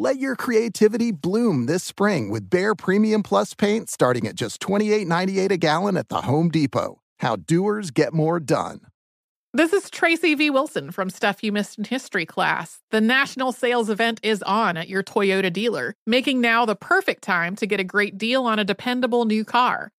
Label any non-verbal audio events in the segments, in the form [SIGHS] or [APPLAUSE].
Let your creativity bloom this spring with Behr Premium Plus paint starting at just $28.98 a gallon at the Home Depot. How doers get more done. This is Tracy V. Wilson from Stuff You Missed in History class. The national sales event is on at your Toyota dealer, making now the perfect time to get a great deal on a dependable new car.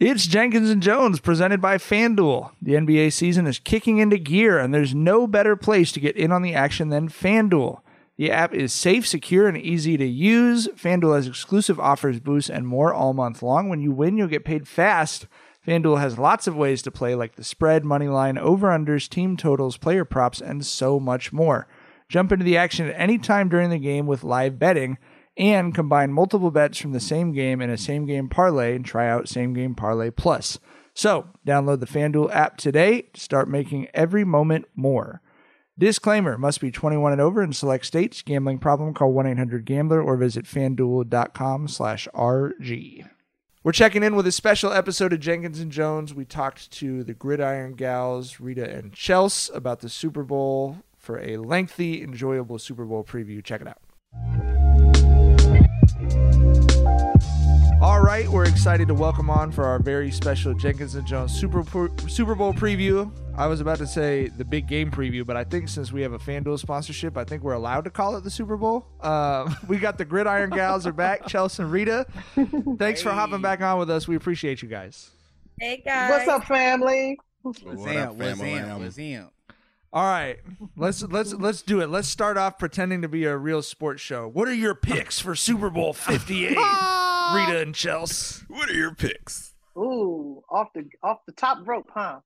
It's Jenkins and Jonez presented by FanDuel. The NBA season is kicking into gear, and there's no better place to get in on the action than FanDuel. The app is safe, secure, and easy to use. FanDuel has exclusive offers, boosts, and more all month long. When you win, you'll get paid fast. FanDuel has lots of ways to play, like the spread, money line, over unders, team totals, player props, and so much more. Jump into the action at any time during the game with live betting and combine multiple bets from the same game in a same game parlay and try out same game parlay plus. So, download the FanDuel app today to start making every moment more. Disclaimer must be 21 and over in select states. Gambling problem, call 1-800-GAMBLER or visit fanduel.com slash RG. We're checking in with a special episode of Jenkins and Jonez. We talked to the Gridiron Gals, Reeta and Chels, about the Super Bowl for a lengthy, enjoyable Super Bowl preview. Check it out. All right, we're excited to welcome on for our very special Jenkins and Jonez Super Super Bowl preview. I was about to say the big game preview, but I think since we have a FanDuel sponsorship, I think we're allowed to call it the Super Bowl. Uh, [LAUGHS] we got the Gridiron Gals are back, Chelsea and Reeta. Thanks for hopping back on with us. We appreciate you guys. Hey guys. What's up, family? What's up, What's up? What's up? All right, let's let's let's do it. Let's start off pretending to be a real sports show. What are your picks for Super Bowl [LAUGHS] Fifty Eight, Reeta and Chelsea? What are your picks? Ooh, off the off the top rope, huh?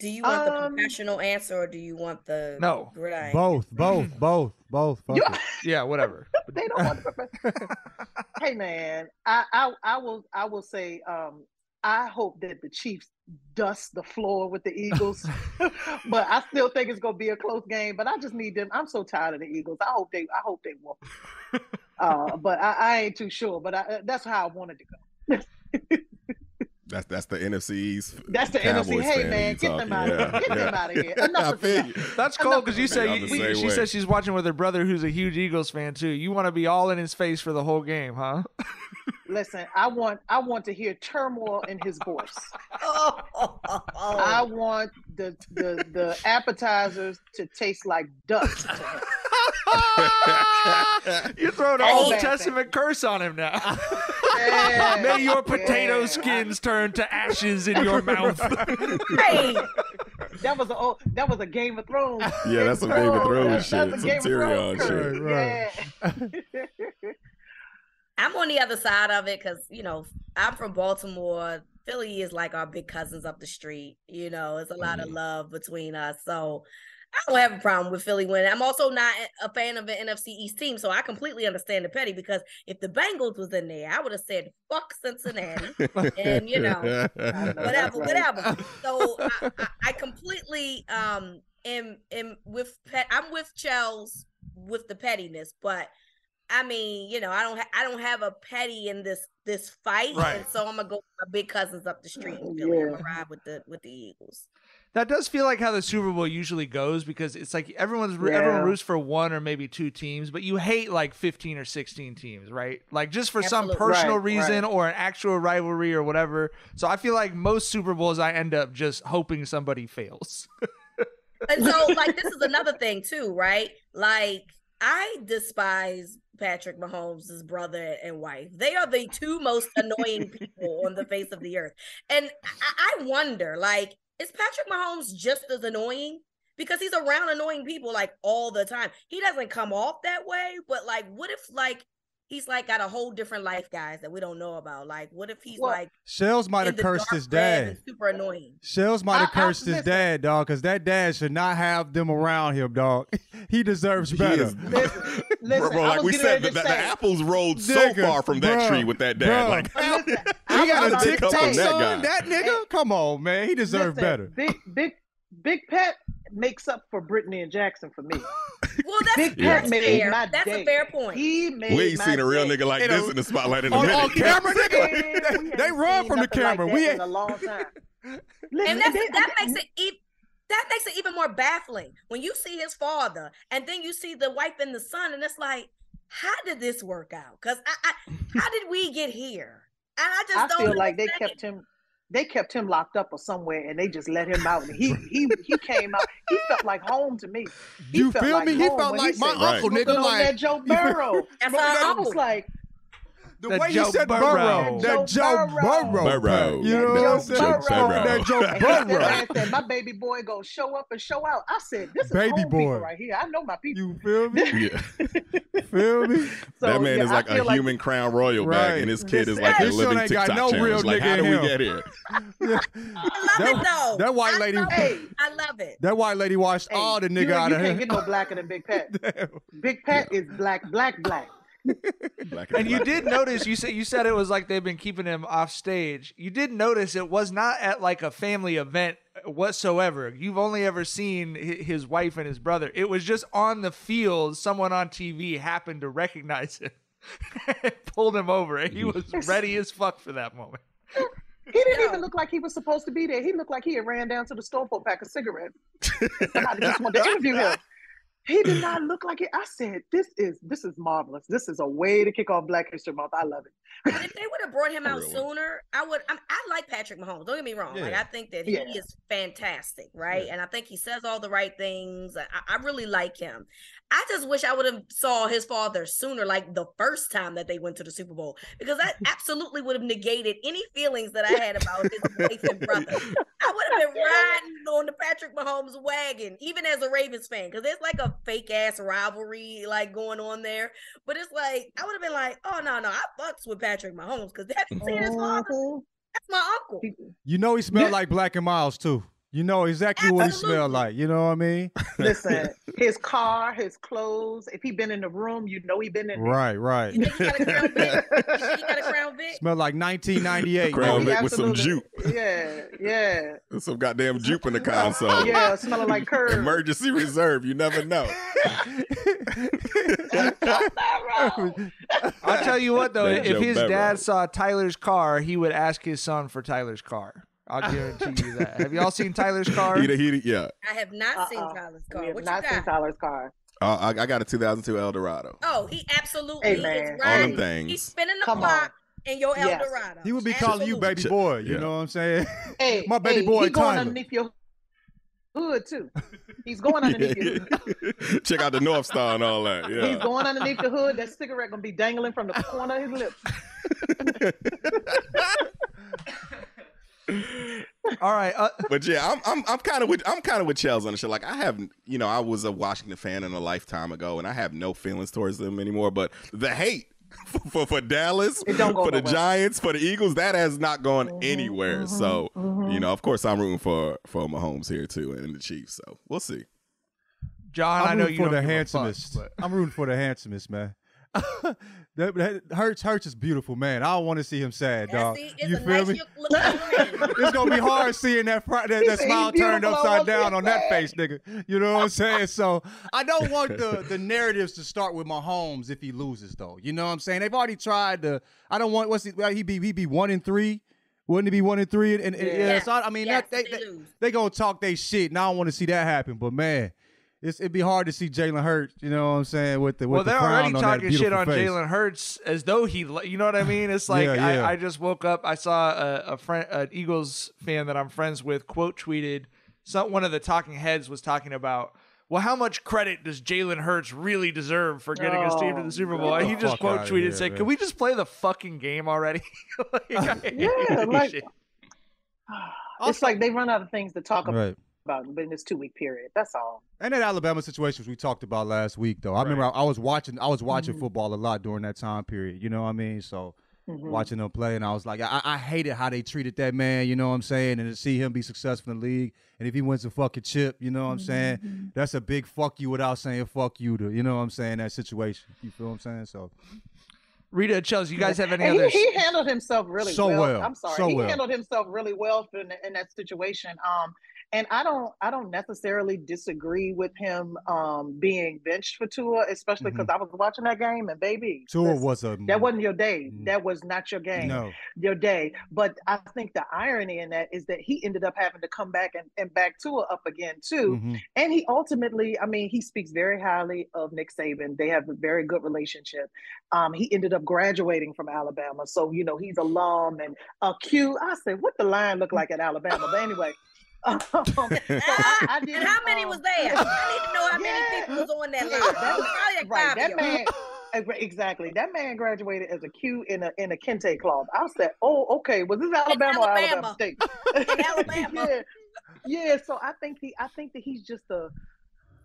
Do you want the Um, professional answer or do you want the No. gridiron? Both, [LAUGHS] both, both, both. Fuck Yeah, [LAUGHS] whatever. they don't want to. hey man, I, I I will I will say um I hope that the Chiefs dust the floor with the Eagles, [LAUGHS] but I still think it's gonna be a close game. But I just need them. I'm so tired of the Eagles. I hope they I hope they win. [LAUGHS] uh, but I, I ain't too sure. But I, that's how I wanted to go. [LAUGHS] That's that's the NFC's. That's the Cowboys NFC. Hey man, you get them talking. out of Yeah, here. Get them out of here. Enough of feel you. That's cool because you say I'm the we- same she way. says she's watching with her brother, who's a huge Eagles fan too. You want to be all in his face for the whole game, huh? Listen, I want I want to hear turmoil in his voice. Oh, I want the the the appetizers to taste like dust. to him. [LAUGHS] You're throwing an Old bad Testament curse on him now. Yeah, May your potato yeah. skins turn to ashes in your [LAUGHS] mouth. hey, That was a oh, that was a Game of Thrones. Yeah, that's some Game of Thrones That's- shit. a Some Game Tyrion Thrones shit. curse. Yeah. [LAUGHS] I'm on the other side of it because you know I'm from Baltimore. Philly is like our big cousins up the street. You know, it's a lot of love between us. So I don't have a problem with Philly winning. I'm also not a fan of an NFC East team, so I completely understand the petty because if the Bengals was in there, I would have said fuck Cincinnati and you know [LAUGHS] whatever, whatever. So I, I, I completely um am am with pet. I'm with Chels with the pettiness, but I mean, you know, I don't ha- I don't have a petty in this this fight, Right. and so I'm gonna go with my big cousins up the street in Philly. I'm ride with the with the Eagles. That does feel like how the Super Bowl usually goes because it's like everyone's everyone Yeah. roots for one or maybe two teams, but you hate like 15 or 16 teams, right? Like just for some personal Right, reason right. or an actual rivalry or whatever. So I feel like most Super Bowls I end up just hoping somebody fails. [LAUGHS] And so, like, this is another thing too, right? Like, I despise Patrick Mahomes' brother and wife. They are the two most annoying [LAUGHS] people on the face of the earth. And I, I wonder, like, is Patrick Mahomes just as annoying? Because he's around annoying people like all the time. He doesn't come off that way, but like, what if like he's like got a whole different life, guys, that we don't know about? Like, what if he's Well, like Chels might have cursed his dad. and super annoying? Chels might have I- I- cursed his listen. dad, dog, because that dad should not have them around him, dog. [LAUGHS] he deserves better. is- [LAUGHS] Listen, Bro, listen, bro, like we said, the, the, the apples rolled so far from that bruh, tree with that dad. bruh. Like, how, Listen, [LAUGHS] He I got was a about to tic tac from that son, guy. that nigga. Come on, man. He deserves better. Big Big Big Pat makes up for Brittany and Jackson for me. [LAUGHS] Well, that's, Big Yeah. that's Pat made fair. my That's day. a fair point. He made we ain't my seen a real day. nigga like You this know, in the spotlight in a minute. on camera, [LAUGHS] nigga. They, they run from the nothing like camera. we in ain't. a long time. [LAUGHS] and Listen, that's, they- that makes it e- that makes it even more baffling when you see his father and then you see the wife and the son and it's like how did this work out because I, I how did we get here and i just I don't feel like they kept him. They kept him locked up or somewhere, and they just let him out. And he he he came out. He felt like home to me. He You felt feel like me? He felt when like my said, uncle, nigga. on Like that Joe [LAUGHS] Burrow. That's But I was like, the That way Joe you said Burrow. Burrow, that Joe Joe Burrow. Burrow, Burrow. You know That what I'm Joe saying? Burrow. That Joe And he said, Burrow. man, said, my baby boy gonna show up and show out. I said, this is Baby boy. people right here. I know my people. You feel me? [LAUGHS] Yeah. Feel me? [LAUGHS] So, that man yeah, is like a feel human crown royal back, and his kid is This- like a this son living ain't got TikTok no challenge. real Like, nigga how in do we him. get here? [LAUGHS] i love That- it though that white I lady- love it. i love it That white lady washed all the nigga out you of can't get no blacker than Big Pat. Big Pat is black, black, black. Black And you black. did notice you said you said it was like they've been keeping him off stage. You did notice it was not at like a family event whatsoever. You've only ever seen his wife and his brother. It was just on the field. Someone on TV happened to recognize him, [LAUGHS] pulled him over, and he was ready as fuck for that moment. [LAUGHS] He didn't No. even look like he was supposed to be there. He looked like he had ran down to the store for a pack of cigarettes. [LAUGHS] and I just wanted to interview him. He did not look like it. I said, "This is this is marvelous. This is a way to kick off Black History Month. I love it." but if they would have brought him [LAUGHS] out Really? sooner, I would. I, I like Patrick Mahomes. Don't get me wrong. Like I think that he Yeah. is fantastic, right? And I think he says all the right things. I, I really like him. I just wish I would have saw his father sooner, like the first time that they went to the Super Bowl, because that [LAUGHS] absolutely would have negated any feelings that I had about his [LAUGHS] wife and brother. I would have been [LAUGHS] riding on the Patrick Mahomes wagon, even as a Ravens fan, because it's like a fake ass rivalry like going on there. But it's like I would have been like, oh no, no, I fucks with Patrick Mahomes because have you seen his father? Mhm. That's my uncle. You know he smelled Yeah. like Black and Milds too. You know exactly what he smelled like. You know what I mean? [LAUGHS] Listen, his car, his clothes. If he been in the room, you know he been in. there. Right, right. You think [LAUGHS] he got a crown Vic? You think he got a crown Vic? Smelled like 1998. Crown Oh, nigga. he Vic with some absolutely- juke. Yeah, yeah, Some goddamn jupe in the console. [LAUGHS] yeah. Smelling like curve. Emergency reserve. You never know. I'll tell you what though, That if his Burrow. dad saw Tyler's car, he would ask his son for Tyler's car. I'll [LAUGHS] guarantee you that. Have y'all seen Tyler's car? He, he, yeah. I have not seen Uh-uh. Tyler's We car. have What you not seen? Tyler's car. Uh, I, I got a 2002 Eldorado. Oh, he absolutely Hey, is man. All them things. He's spinning the Come block in your Yes. Eldorado. He would be calling you baby boy. You yeah. know what I'm saying? [LAUGHS] Hey, My baby hey, boy he going underneath your hood too. He's going [LAUGHS] underneath your hood. Check out the North Star and all that. He's going underneath the hood. That cigarette gonna be dangling from the corner of his lips. All right. Uh, but yeah, I'm I'm I'm kind of with I'm kind of with Chels on the show. Like I have, you know, I was a Washington fan in a lifetime ago, and I have no feelings towards them anymore. But the hate [LAUGHS] for for, for Dallas, It don't for the. Giants, for the Eagles, that has not gone Mhm, anywhere. mhm, so mhm. you know, of course, I'm rooting for for Mahomes here too, and the Chiefs. So we'll see. John, I I'm know you for don't the give a fuck, handsomest. but- I'm rooting for the handsomest, man. [LAUGHS] that, that Hurts Hurts is beautiful, man. I don't want to see him sad, Yeah, dog. see, it's you a feel nice me? look- look at him. [LAUGHS] it's gonna be hard seeing that that, that said smile turned upside down him on that face, nigga. You know what I'm saying? So I don't want the the narratives to start with Mahomes if he loses, though. You know what I'm saying? They've already tried to. I don't want what's he well, he be he be one in three. Wouldn't it be one in three? And, and- and- yeah, Yeah. so I, I mean Yes, that they, if they they they gonna talk they shit, and I don't want to see that happen. But man, it's, it'd be hard to see Jalen Hurts. You know what I'm saying? With the with well, the they're frown already talking shit on face. Jalen Hurts as though he, you know what I mean? It's like Yeah, yeah. I, I just woke up. I saw a, a friend, an Eagles fan that I'm friends with, quote tweeted. Some one of the talking heads was talking about. Well, how much credit does Jalen Hurts really deserve for getting his team to the Oh, Super Bowl? get And he just quote tweeted here, and said, man. "Can we just play the fucking game already?" [LAUGHS] Like, I Yeah, this [LAUGHS] like- shit. [SIGHS] it's like they run out of things to talk Right. About in this two week period. That's all. And that Alabama situation which we talked about last week, though. I remember I, I was watching. I was watching Mm-hmm. football a lot during that time period. You know what I mean? So Mhm. watching them play, and I was like, I, I hated how they treated that man. You know what I'm saying? And to see him be successful in the league, and if he wins a fucking chip, you know what I'm saying? Mm-hmm. That's a big fuck you without saying fuck you to. You know what I'm saying? That situation. You feel what I'm saying? So Reeta, Chelsea, you guys have any And other? he, he handled himself really So well. well, I'm sorry, so he well. handled himself really well in, in that situation. Um, and I don't, I don't necessarily disagree with him um being benched for Tua, especially because I was watching that game and baby, Tua listen, was a that wasn't your day. Mhm. That was not your game. no. Your day. But I think the irony in that is that he ended up having to come back and, and back Tua up again too. Mhm. And he ultimately, I mean, he speaks very highly of Nick Saban. They have a very good relationship. Um, he ended up graduating from Alabama. So, you know, he's alum and a Q. I said, what the line look like at Alabama? But anyway. Um, [LAUGHS] [LAUGHS] so I, I and didn't, how many um, was there? I need to know how many Yeah. people was on that Yeah, line. that- like right, that man exactly. That man graduated as a Q in a in a kente cloth. I said, Oh, okay. Was this Alabama, or Alabama. Alabama State? [LAUGHS] Alabama. yeah. yeah, so I think he I think that he's just a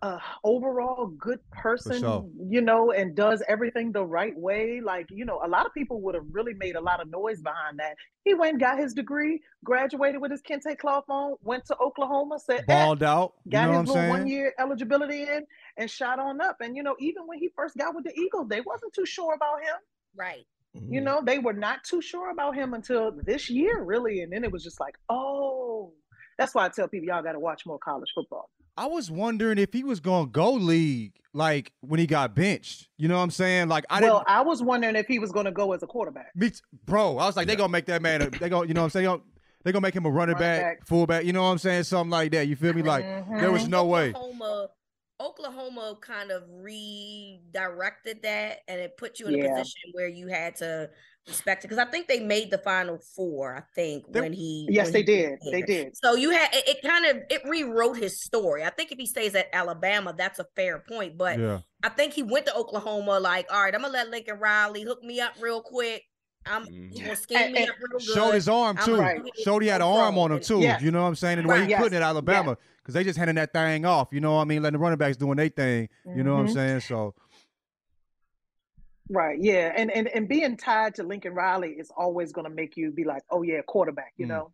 a overall good person, sure. you know, and does everything the right way. Like, you know, a lot of people would have really made a lot of noise behind that. He went and got his degree, graduated with his kente cloth on, went to Oklahoma, said, eh, Balled out. You got know what his I'm little one year eligibility in and shot on up. And you know, even when he first got with the Eagles, they wasn't too sure about him. Right. You know, they were not too sure about him until this year, really. And then it was just like, oh, that's why I tell people y'all got to watch more college football. I was wondering if he was gonna go league like when he got benched. You know what I'm saying? Like I well, didn't. I was wondering if he was going to go as a quarterback. Me, t- bro. I was like, they gonna make that man. A, they gonna, you know what I'm saying? They gonna, they gonna make him a running, Running back, back. fullback. You know what I'm saying? Something like that. You feel me? Like mm-hmm. there was no way. Oklahoma, Oklahoma kind of redirected that, and it put you in a position where you had to respect it. Because I think they made the final four. I think They- when he Yes, when they he did. They did. So you had it, it kind of it rewrote his story. I think if he stays at Alabama, that's a fair point. But Yeah. I think he went to Oklahoma like, all right, I'm gonna let Lincoln Riley hook me up real quick. I'm he gonna scheme me up real good. Showed his arm too. right. Showed he had an arm on him too. Yes. You know what I'm saying? And the way Right. he couldn't Yes. at Alabama because they just handing that thing off. You know what I mean? Letting the running backs doing their thing. You know what I'm Mhm. saying? So Right. Yeah. And and and being tied to Lincoln Riley is always going to make you be like, oh yeah, quarterback. You Mm. know.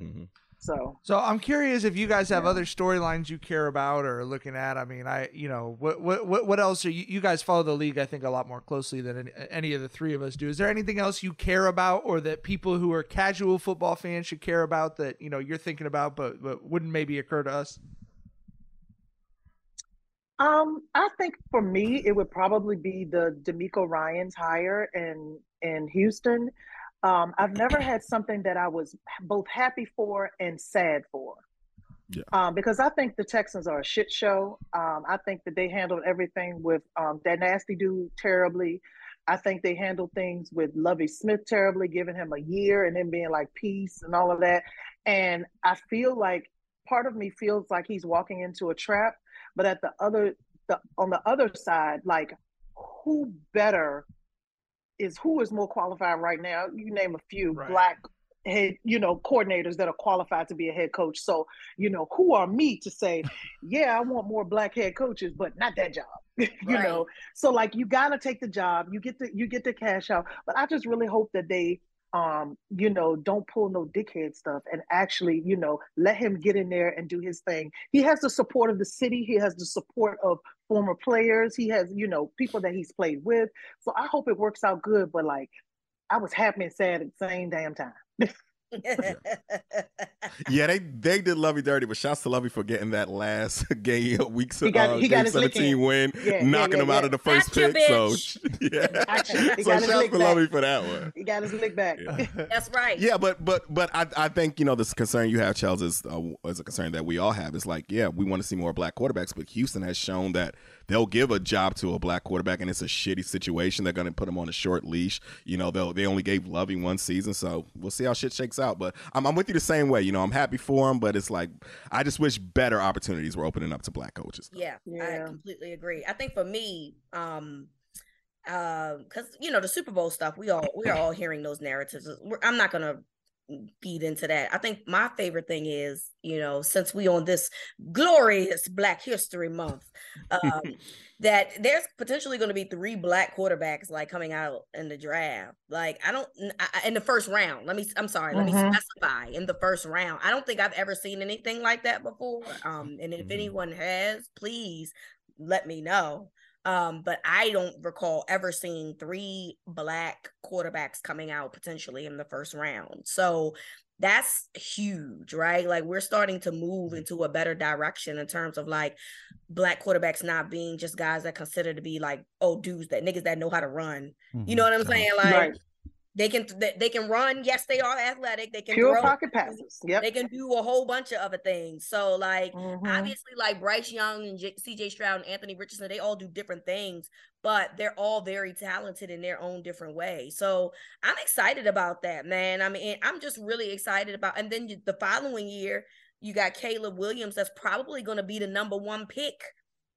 Mhm. So So I'm curious if you guys have other storylines you care about or are looking at. I mean, I you know what what what what else are you you guys follow the league? I think a lot more closely than any, any of the three of us do. Is there anything else you care about or that people who are casual football fans should care about that you know you're thinking about but but wouldn't maybe occur to us? Um, I think for me, it would probably be the DeMeco Ryans hire in in Houston. Um, I've never had something that I was both happy for and sad for. Yeah. Um, because I think the Texans are a shit show. Um, I think that they handled everything with um, that nasty dude terribly. I think they handled things with Lovie Smith terribly, giving him a year and then being like peace and all of that. And I feel like part of me feels like he's walking into a trap but at the other the on the other side like who better is who is more qualified right now? You name a few Right. black head you know coordinators that are qualified to be a head coach. So you know who are me to say yeah i want more black head coaches but not that job. [LAUGHS] You Right. know? So like you got to take the job you get the you get the cash out. But i just really hope that they um, you know, don't pull no dickhead stuff and actually, you know, let him get in there and do his thing. He has the support of the city. He has the support of former players. He has, you know, people that he's played with. So I hope it works out good. But like, I was happy and sad at the same damn time. [LAUGHS] [LAUGHS] yeah, they they did Lovie dirty, but shouts to Lovie for getting that last [LAUGHS] game week He got- uh, he game his lick in. seventeen win, Yeah, yeah, knocking yeah, him out of the first pick. So [LAUGHS] yeah. So shouts to. Lovie for that one. he got his lick back. That's right. Yeah, but but but I I think you know this concern you have, Chels, is uh, is a concern that we all have. It's like yeah, we want to see more black quarterbacks, but Houston has shown that they'll give a job to a black quarterback, and it's a shitty situation. They're going to put him on a short leash. You know, they they only gave Lovie one season, so we'll see how shit shakes out. But I'm I'm with you the same way. You know, I'm happy for him, but it's like I just wish better opportunities were opening up to black coaches. Yeah, Yeah. I completely agree. I think for me, um, because you know the Super Bowl stuff, we all we are all hearing those narratives. We're, I'm not gonna feed into that. I think my favorite thing is, you know, since we on this glorious Black History Month, um, [LAUGHS] that there's potentially going to be three black quarterbacks like coming out in the draft. Like I don't I, in the first round. Let me. I'm sorry. Let Mhm. me specify in the first round. I don't think I've ever seen anything like that before. Um, and if Mhm. anyone has, please let me know. Um, but I don't recall ever seeing three black quarterbacks coming out potentially in the first round. So that's huge, right? Like we're starting to move into a better direction in terms of like black quarterbacks not being just guys that consider to be like oh dudes that niggas that know how to run. You know what I'm saying? Like Right. They can they, they can run. Yes, they are athletic. They can Pure throw. pocket passes. Yep. They can do a whole bunch of other things. So like Mhm. obviously like Bryce Young and J- CJ Stroud and Anthony Richardson, they all do different things, but they're all very talented in their own different way. So I'm excited about that, man. I mean, I'm just really excited about. And then the following year, you got Caleb Williams, that's probably going to be the number one pick.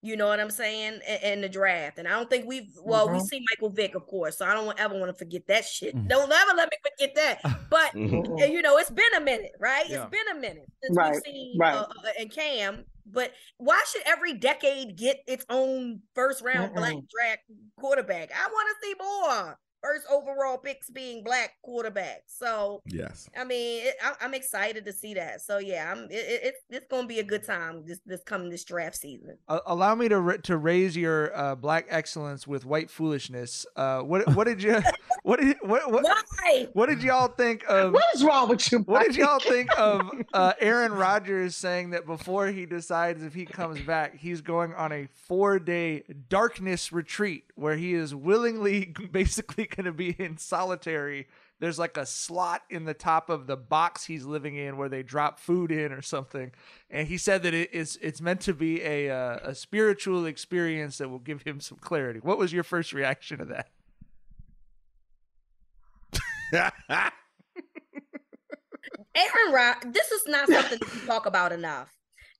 You know what I'm saying in, in the draft, and I don't think we've. Well, we Mhm. see Michael Vick, of course, so I don't ever want to forget that shit. Mhm. Don't ever let me forget that. [LAUGHS] But Mhm. you know, it's been a minute, right? Yeah. It's been a minute since Right, we've seen right. uh, uh, and Cam. But why should every decade get its own first round black draft quarterback? I want to see more first overall picks being black quarterbacks. So Yes. I mean, it, I, I'm excited to see that. So yeah, I'm. It, it, it's it's gonna be a good time this this coming this draft season. A- allow me to ra- to raise your uh, black excellence with white foolishness. Uh, what [LAUGHS] what did you what did what what, Why? what did y'all think of What is wrong with you? what did y'all think [LAUGHS] of uh, Aaron Rodgers saying that before he decides if he comes back, he's going on a four day darkness retreat where he is willingly [LAUGHS] basically going to be [LAUGHS] in solitary. There's like a slot in the top of the box he's living in where they drop food in or something, and he said that it is it's meant to be a uh, a spiritual experience that will give him some clarity. What was your first reaction to that? [LAUGHS] Aaron Rod, this is not something we talk about enough.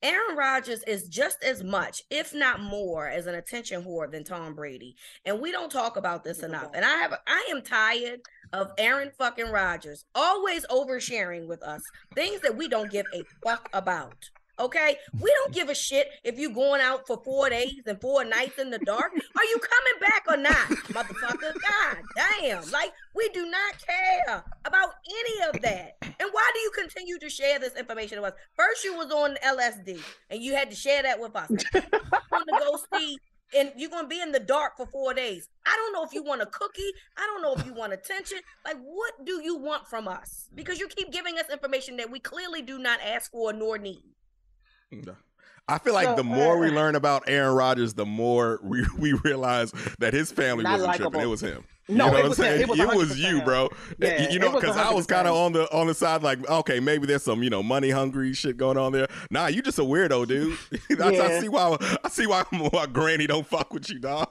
Aaron Rodgers is just as much, if not more, as an attention whore than Tom Brady. And we don't talk about this enough. And I have I am tired of Aaron fucking Rodgers always oversharing with us things that we don't give a fuck about. Okay, we don't give a shit if you going out for four days and four nights in the dark. Are you coming back or not, motherfucker? God damn! Like we do not care about any of that. And why do you continue to share this information with us? First, you was on LSD and you had to share that with us. You're gonna go see, and you're gonna be in the dark for four days. I don't know if you want a cookie. I don't know if you want attention. Like, what do you want from us? Because you keep giving us information that we clearly do not ask for nor need. I feel like So, the more we uh, learn about Aaron Rodgers, the more we, [LAUGHS] we realize that his family wasn't tripping. It was him. No, you know it was I'm him. saying? It was you, bro. Yeah, you know, because I was kind of on the on the side, like, okay, maybe there's some you know money hungry shit going on there. Nah, you just a weirdo, dude. [LAUGHS] I, I see why I see why, [LAUGHS] why Granny don't fuck with you, dog.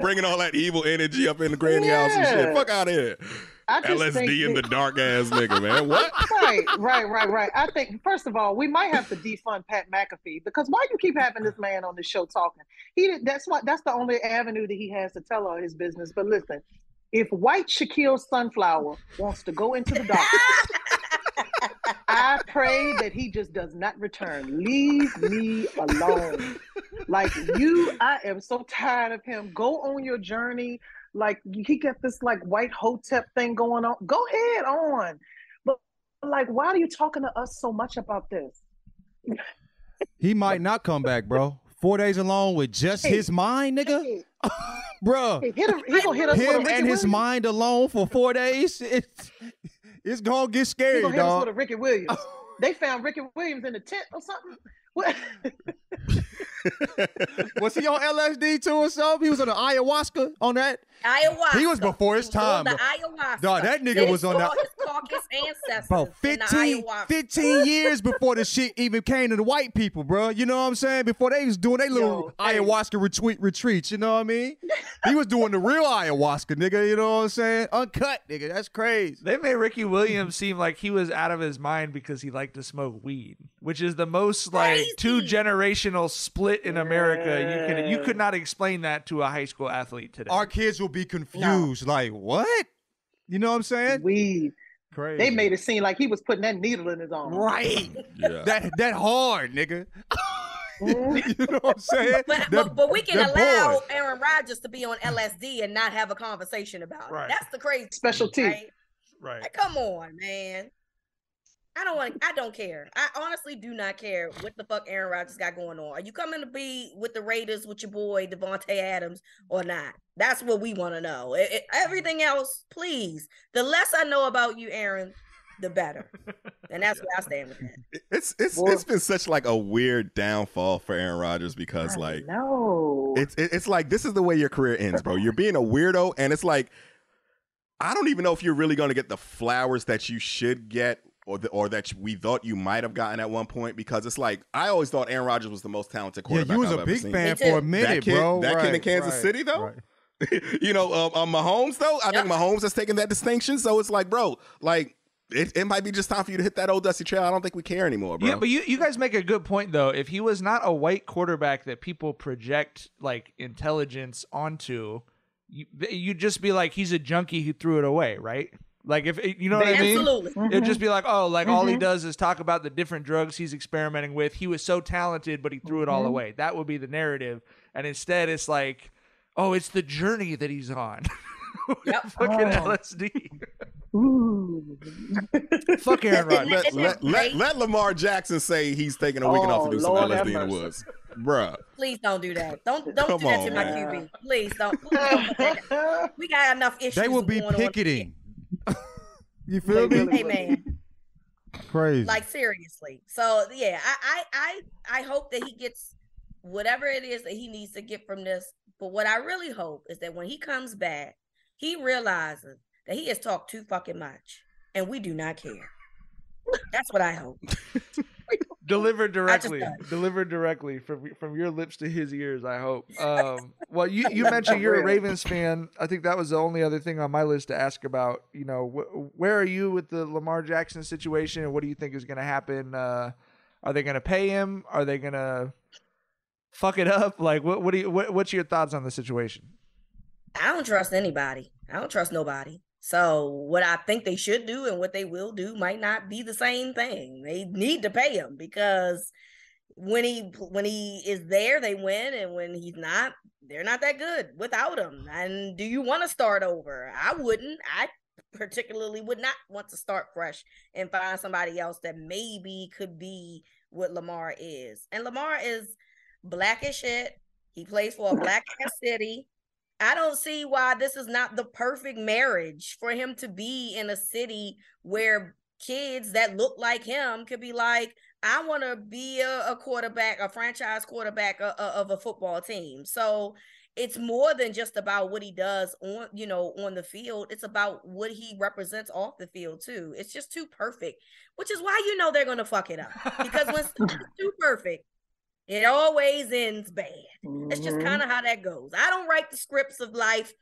Bringing all that evil energy up in the Granny house and shit. Fuck out of here. I just think LSD in the dark ass nigga, man. [LAUGHS] What? right, right, right, right. I think first of all, we might have to defund Pat McAfee because why do you keep having this man on the show talking? He did- that's what that's the only avenue that he has to tell all his business. But listen, if white Shaquille Sunflower wants to go into the dark, [LAUGHS] I pray that he just does not return. Leave me alone. Like you, I am so tired of him. Go on your journey. Like he got this like white hotep thing going on. Go ahead on. But like, why are you talking to us so much about this? He might not come back, bro. Four days alone with just Hey. his mind, nigga. Hey, [LAUGHS] Bro, hey, hit him, he gonna hit us him and his Williams. mind alone for four days, it's, it's gonna get He scary, gonna hit us with a dog. Ricky Williams. [LAUGHS] they found Ricky Williams in the tent or something. [LAUGHS] What? [LAUGHS] Was he on LSD too or something? He was on the ayahuasca on that. Ayahuasca. He was before his He was on time, The ayahuasca. Dog, that nigga They was on that. the- his Caucasus ancestors. Bro, 15, 15 [LAUGHS] years before the shit even came to the white people, bro. You know what I'm saying? Before they was doing their little Yo, hey. ayahuasca retreat retreats, you know what I mean? he was doing the real ayahuasca, nigga. You know what I'm saying? Uncut, nigga. That's crazy. They made Ricky Williams seem like he was out of his mind because he liked to smoke weed, which is the most like two generational split in America. You could you could not explain that to a high school athlete today. Our kids will be confused. Like, what? You know what I'm saying? Weed. Crazy. They made it seem like he was putting that needle in his arm. right. [LAUGHS] Yeah. that that hard, nigga. Mhm. [LAUGHS] you know what I'm saying? But, That- but, but we can that allow boy. Aaron Rodgers to be on LSD and not have a conversation about Right. it. That's the crazy Special thing, T. right? right. Like, come on, man. I don't want. I don't care. I honestly do not care what the fuck Aaron Rodgers got going on. Are you coming to be with the Raiders with your boy Davante Adams or not? That's what we want to know. It- it- everything else, please. The less I know about you, Aaron, the better. And that's where I stand with that. [LAUGHS] It's it's Boy. it's been such like a weird downfall for Aaron Rodgers because like no. it's it's like this is the way your career ends, bro. You're being a weirdo, and it's like I don't even know if you're really going to get the flowers that you should get. Or, the, or that we thought you might have gotten at one point because it's like I always thought Aaron Rodgers was the most talented quarterback. Yeah, quarterback. you was I've a big fan for a minute, That kid- bro. that kid in Kansas right, City, though? right. [LAUGHS] you know, um, um, Mahomes though. I think Yep. Mahomes has taken that distinction. So it's like, bro, like it, it might be just time for you to hit that old dusty trail. I don't think we care anymore, bro. Yeah, but you, you guys make a good point though. If he was not a white quarterback that people project like intelligence onto, you you'd just be like he's a junkie who threw it away, right? Like if you know what I mean? Absolutely. It'd just be like, oh, like all Mm-hmm. he does is talk about the different drugs he's experimenting with. He was so talented, but he threw it Mm-hmm. all away. That would be the narrative. And instead, it's like, oh, it's the journey that he's on. [LAUGHS] Yep. Fucking Oh. LSD. Ooh. Fuck Aaron Rodgers. let, let, let, let Lamar Jackson say he's taking a weekend off Oh, to do some Lord LSD in the woods, bruh. Please don't do that. Don't don't Come do that on, to my. QB. Please don't. Please don't [LAUGHS] we got enough issues. They will be going on. picketing. [LAUGHS] you feel They me? really Hey man, Crazy. like seriously. So yeah, I, I I I hope that he gets whatever it is that he needs to get from this. But what I really hope is that when he comes back, he realizes that he has talked too fucking much, and we do not care. That's what I hope. [LAUGHS] delivered directly. delivered directly from from your lips to his ears i hope. [LAUGHS] Um well you you mentioned you're a ravens fan. I think that was the only other thing on my list to ask about. You know wh- where are you with the lamar jackson situation and what do you think is going to happen? Uh are they going to pay him? Are they going to fuck it up? Like what what do you what, what's your thoughts on the situation? I don't trust anybody. I don't trust nobody. So what I think they should do and what they will do might not be the same thing. They need to pay him because when he when he is there, they win, and when he's not, they're not that good without him. And do you want to start over? I wouldn't. I particularly would not want to start fresh and find somebody else that maybe could be what Lamar is. And Lamar is black as shit. He plays for a [LAUGHS] black ass city. I don't see why this is not the perfect marriage for him to be in a city where kids that look like him could be like, I want to be a, a quarterback, a franchise quarterback of, of a football team. So it's more than just about what he does on, you know, on the field. It's about what he represents off the field too. It's just too perfect, which is why you know they're gonna fuck it up because when [LAUGHS] is too perfect, it always ends bad. It's just Mhm. kind of how that goes. I don't write the scripts of life.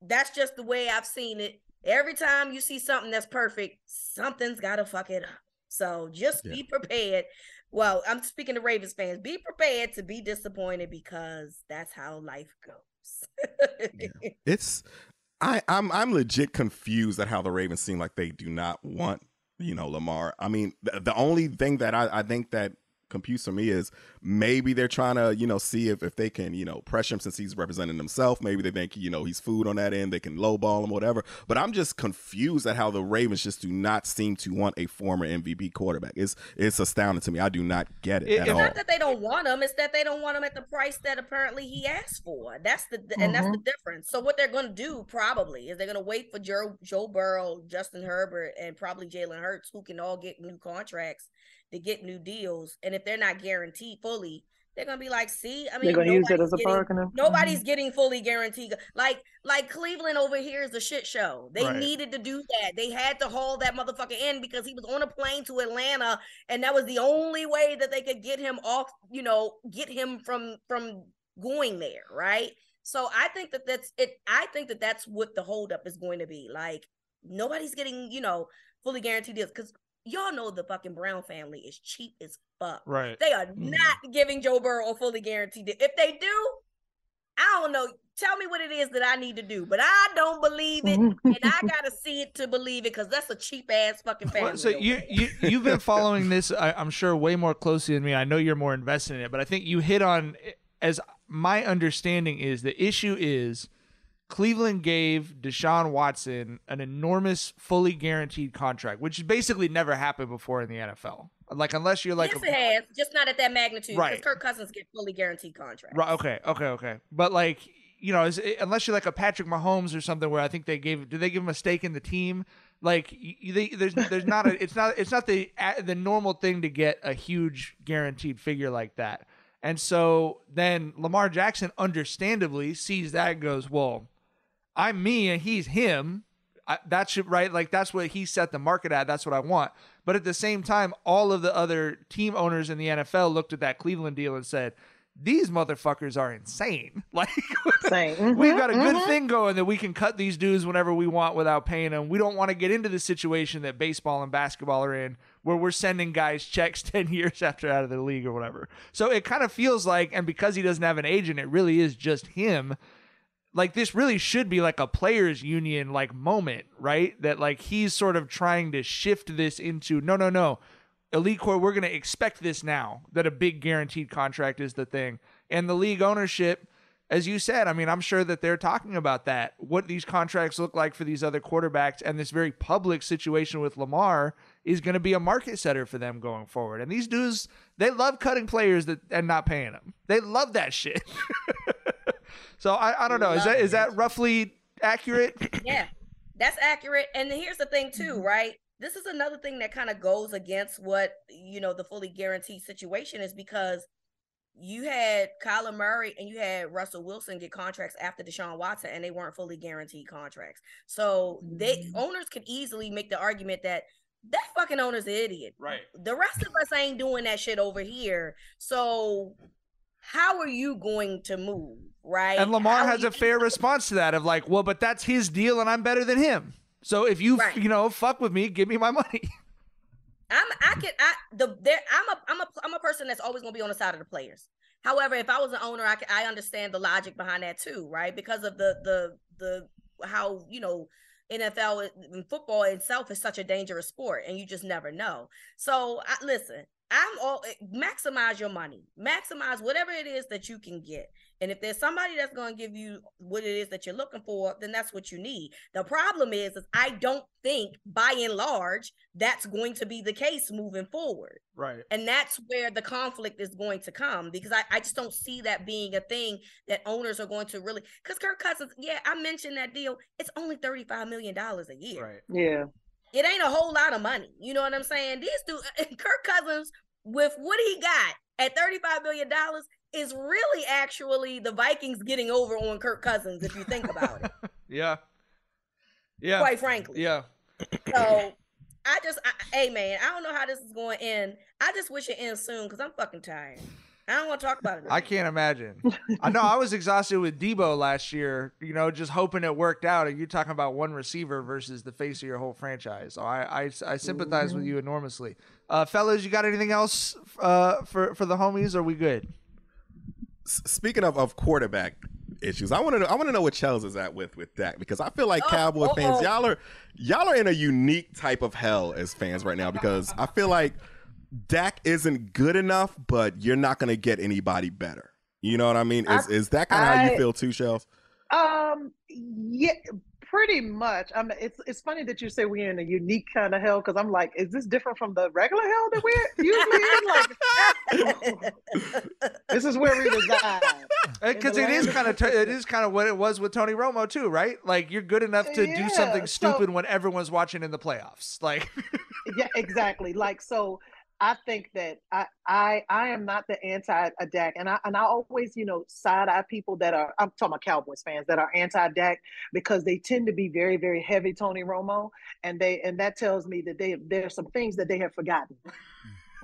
That's just the way I've seen it. Every time you see something that's perfect, something's got to fuck it up. So just be prepared. Well, I'm speaking to Ravens fans. Be prepared to be disappointed because that's how life goes. It's I I'm I'm legit confused at how the Ravens seem like they do not want you know Lamar. I mean, the, the only thing that I, I think that computes for me is maybe they're trying to you know see if, if they can you know pressure him since he's representing himself. Maybe they think you know he's food on that end. They can lowball him, whatever. But I'm just confused at how the Ravens just do not seem to want a former MVP quarterback. It's it's astounding to me. I do not get it, It- at it's all. Not that they don't want him; it's that they don't want him at the price that apparently he asked for. That's the and that's the mm-hmm. difference. So what they're going to do probably is they're going to wait for Joe Joe Burrow, Justin Herbert, and probably Jalen Hurts, who can all get new contracts to get new deals. And if they're not guaranteed fully, they're going to be like, "See, I mean, They're gonna use it nobody's as a getting- bargaining. Nobody's mm-hmm. getting fully guaranteed. Like like Cleveland over here is a shit show. They Right. needed to do that. They had to haul that motherfucker in because he was on a plane to Atlanta, and that was the only way that they could get him off. You know, get him from from going there, right? So I think that that's it. I think that that's what the holdup is going to be. Like nobody's getting you know fully guaranteed deals because y'all know the fucking Brown family is cheap as fuck. Right. They are mm-hmm. not giving Joe Burrow a fully guaranteed deal. If they do, I don't know. Tell me what it is that I need to do, but I don't believe it, and I gotta [LAUGHS] see it to believe it because that's a cheap ass fucking family. Well, so you you you've been following this, I, I'm sure, way more closely than me. I know you're more invested in it, but I think you hit on, as my understanding is, the issue is Cleveland gave Deshaun Watson an enormous, fully guaranteed contract, which basically never happened before in the NFL. Like unless you're like yes, a- it has, just not at that magnitude. Right? Because. Kirk Cousins get fully guaranteed contracts. Right. Okay. Okay. Okay. But like, you know, is, unless you're like a Patrick Mahomes or something, where I think they gave, did they give him a stake in the team? Like, you, they, there's, there's not a, [LAUGHS] it's not, it's not the the normal thing to get a huge guaranteed figure like that. And so then Lamar Jackson, understandably, sees that and goes, "Well, I'm me and he's him. I, that should right like that's what he set the market at. That's what I want." But at the same time, all of the other team owners in the NFL looked at that Cleveland deal and said, "These motherfuckers are insane. [LAUGHS] Like, Same. [LAUGHS] we've got a good mhm. thing going that we can cut these dudes whenever we want without paying them. We don't want to get into the situation that baseball and basketball are in, where we're sending guys checks [LAUGHS] ten years after out of the league or whatever. So it kind of feels like, and because he doesn't have an agent, it really is just him like this really should be like a players union like moment right? That like he's sort of trying to shift this into no no no. Elite core we're going to expect this now that a big guaranteed contract is the thing. And the league ownership as you said i mean i'm sure that they're talking about that. What these contracts look like for these other quarterbacks and this very public situation with lamar is going to be a market setter for them going forward. And these dudes they love cutting players that and not paying them. They love that shit [LAUGHS] so I, I don't know. Is that is that roughly accurate? yeah, that's accurate. And here's the thing too, mm-hmm. right? This is another thing that kind of goes against what you know the fully guaranteed situation is because you had Kyler Murray and you had Russell Wilson get contracts after Deshaun Watson, and they weren't fully guaranteed contracts. So they mm-hmm. owners could easily make the argument that that fucking owner's an idiot. Right. The rest of us ain't doing that shit over here. So how are you going to move? Right. And Lamar How has a fair response to that of like, well, but that's his deal, and I'm better than him. So if you Right. you know fuck with me, give me my money. [LAUGHS] I'm I can I the there I'm a I'm a I'm a person that's always gonna be on the side of the players. However, if I was an owner, I can, I understand the logic behind that too, right? Because of the the the how you know NFL and football itself is such a dangerous sport, and you just never know. So I, listen, I'm all eh, maximize your money, maximize whatever it is that you can get. And if there's somebody that's going to give you what it is that you're looking for, then that's what you need. The problem is, is I don't think by and large that's going to be the case moving forward. Right. And that's where the conflict is going to come because I, I just don't see that being a thing that owners are going to really. Because Kirk Cousins, yeah, I mentioned that deal. It's only $35 million a year. Right. Yeah. It ain't a whole lot of money. You know what I'm saying? These two, [LAUGHS] Kirk Cousins, with what he got at $35 million, is really actually the Vikings getting over on Kirk Cousins, if you think about it, [LAUGHS] Yeah. Yeah. quite frankly. Yeah. So I just, I, hey man, I don't know how this is going to end. I just wish it ends soon because I'm fucking tired. I don't want to talk about it. I can't imagine. I know I [LAUGHS] was exhausted with Deebo last year, you know, just hoping it worked out. And you're talking about one receiver versus the face of your whole franchise. So I, I, I sympathize with you enormously. Uh, fellas, you got anything else uh, for, for the homies? Or are we good? Speaking of, of quarterback issues, I want to know, I want to know what Chels is at with with Dak because I feel like Oh, Cowboy fans, uh-oh. y'all are y'all are in a unique type of hell as fans right now because I feel like Dak isn't good enough, but you're not going to get anybody better. You know what I mean? Is I- is that kind of how you feel too, Chels? Um, yeah, pretty much. I mean, it's it's funny that you say we're in a unique kind of hell because I'm like, is this different from the regular hell that we're usually in? Like, [LAUGHS] this is where we reside. Because In it the is land kind of t- it is kind of what it was with Tony Romo too, right? Like you're good enough to do Yeah, something so- stupid when everyone's watching in the playoffs. Like [LAUGHS] yeah, exactly. Like so I think that I I I am not the anti Dak and I and I always, you know, side eye people that are I'm talking about Cowboys fans that are anti Dak because they tend to be very, very heavy Tony Romo and they and that tells me that they there's some things that they have forgotten.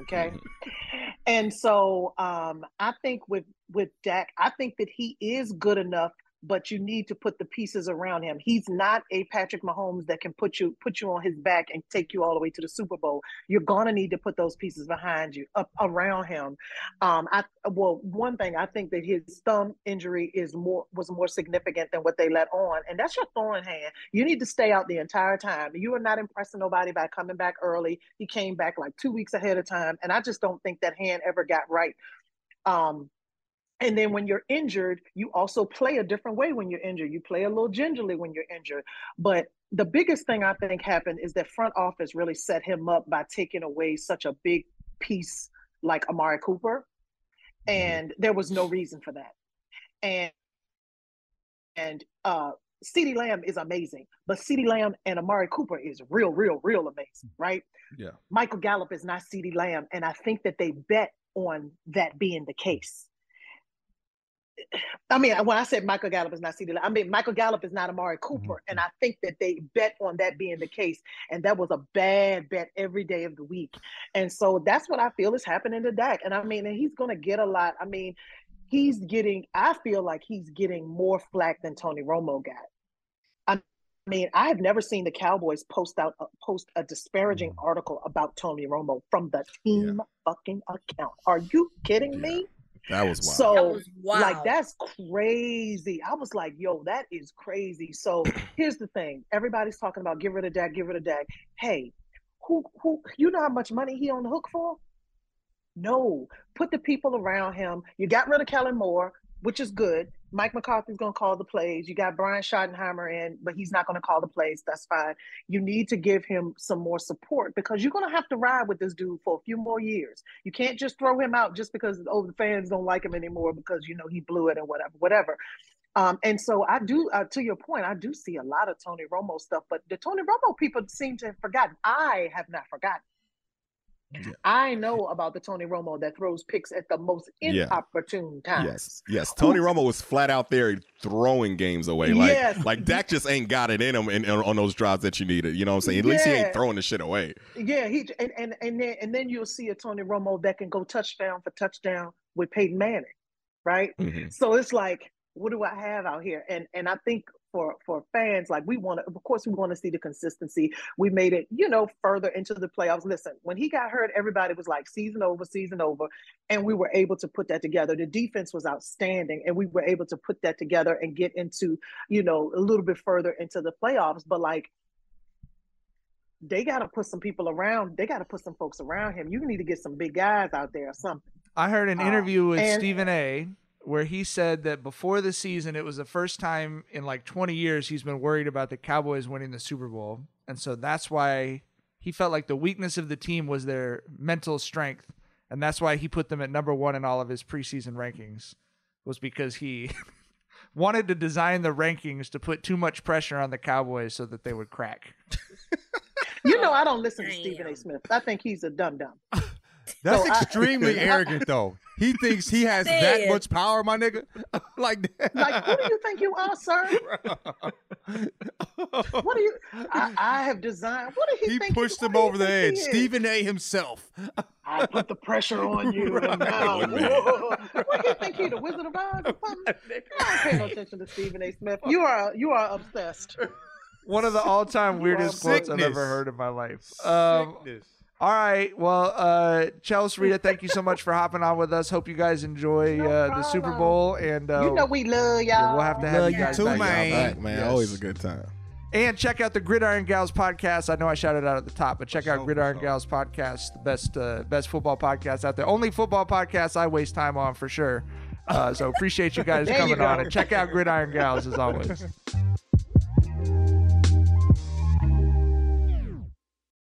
Okay. [LAUGHS] and so um I think with with Dak, I think that he is good enough but you need to put the pieces around him. He's not a Patrick Mahomes that can put you put you on his back and take you all the way to the Super Bowl. You're gonna need to put those pieces behind you, up around him. Um, I well, one thing I think that his thumb injury is more was more significant than what they let on, and that's your throwing hand. You need to stay out the entire time. You are not impressing nobody by coming back early. He came back like two weeks ahead of time, and I just don't think that hand ever got right. Um, and then when you're injured, you also play a different way when you're injured. You play a little gingerly when you're injured. But the biggest thing I think happened is that front office really set him up by taking away such a big piece like Amari Cooper. And there was no reason for that. And and uh CeeDee Lamb is amazing, but CeeDee Lamb and Amari Cooper is real, real, real amazing, right? Yeah. Michael Gallup is not CeeDee Lamb, and I think that they bet on that being the case. I mean, when I said Michael Gallup is not Lamb, I mean Michael Gallup is not Amari mm-hmm. Cooper, and I think that they bet on that being the case, and that was a bad bet every day of the week, and so that's what I feel is happening to Dak, and I mean, and he's going to get a lot. I mean, he's getting. I feel like he's getting more flack than Tony Romo got. I mean, I have never seen the Cowboys post out uh, post a disparaging mm-hmm. article about Tony Romo from the team fucking account. Are you kidding me? That was wild. So That was like that's crazy. I was like, yo, that is crazy. So [CLEARS THROAT] here's the thing. Everybody's talking about get rid of Dak, get rid of Dak. Hey, who who you know how much money he on the hook for? No. Put the people around him. You got rid of Kellen Moore, which is good. Mike McCarthy's gonna call the plays. You got Brian Schottenheimer in, but he's not gonna call the plays. That's fine. You need to give him some more support because you're gonna have to ride with this dude for a few more years. You can't just throw him out just because oh the fans don't like him anymore because you know he blew it or whatever, whatever. Um, and so I do, uh, to your point, I do see a lot of Tony Romo stuff, but the Tony Romo people seem to have forgotten. I have not forgotten. I know about the Tony Romo that throws picks at the most Yeah. inopportune times. Yes, yes. Tony Romo was flat out there throwing games away. Like, Yes. like Dak just ain't got it in him in, on those drives that you needed. You know what I'm saying? At least he ain't throwing the shit away. Yeah, he and and and then and then you'll see a Tony Romo that can go touchdown for touchdown with Peyton Manning, right? Mhm. So it's like, what do I have out here? And and I think for for fans, like we want to, of course, we want to see the consistency. We made it, you know, further into the playoffs. Listen, when he got hurt, everybody was like, season over, season over, and we were able to put that together. The defense was outstanding, and we were able to put that together and get into, you know, a little bit further into the playoffs. But like they got to put some people around. They got to put some folks around him. You need to get some big guys out there or something. I heard an Um, interview with and- Stephen A. where he said that before the season, it was the first time in like 20 years he's been worried about the Cowboys winning the Super Bowl, and so that's why he felt like the weakness of the team was their mental strength, and that's why he put them at number one in all of his preseason rankings, was because he [LAUGHS] wanted to design the rankings to put too much pressure on the Cowboys so that they would crack. [LAUGHS] You know, I don't listen to [LAUGHS] Stephen A. Smith. I think he's a dum dum. That's So I- extremely [LAUGHS] arrogant, though. He thinks he has that much power, my nigga. [LAUGHS] like that. Like, who do you think you are, sir? [LAUGHS] What do you? I, I have designed. What do he, he think? pushed what him over the edge. Stephen A. himself. I put the pressure on you, and now, Good whoa. what do you think he, the Wizard of Oz or something? I don't pay no attention to Stephen A. Smith. You are you are obsessed. One of the all-time weirdest quotes I've ever heard in my life. Um, Sickness. All right. Well, uh, Chelsea Reeta, thank you so much for hopping on with us. Hope you guys enjoy No uh, the Super. Bowl, and uh, you know we love y'all. yeah, we'll have to have Love you you guys too, back, man. y'all Back, man. Yes. Always a good time. And check out the Gridiron Gals podcast. I know I shouted out at the top, but check out Gridiron for sure. Gals podcast, the best uh, best football podcast out there. Only football podcast I waste time on for sure. Uh, so appreciate you guys [LAUGHS] There you coming on and check out Gridiron Gals as always. [LAUGHS]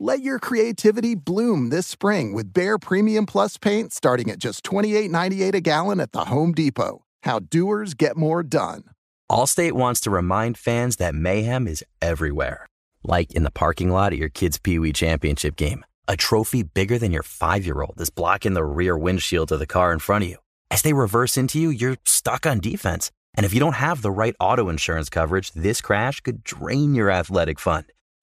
Let your creativity bloom this spring with Behr Premium Plus paint starting at just $28.98 a gallon at the Home Depot. How doers get more done. Allstate wants to remind fans that mayhem is everywhere. Like in the parking lot at your kid's Pee Wee Championship game. A trophy bigger than your five year old is blocking the rear windshield of the car in front of you. As they reverse into you, you're stuck on defense. And if you don't have the right auto insurance coverage, this crash could drain your athletic fund.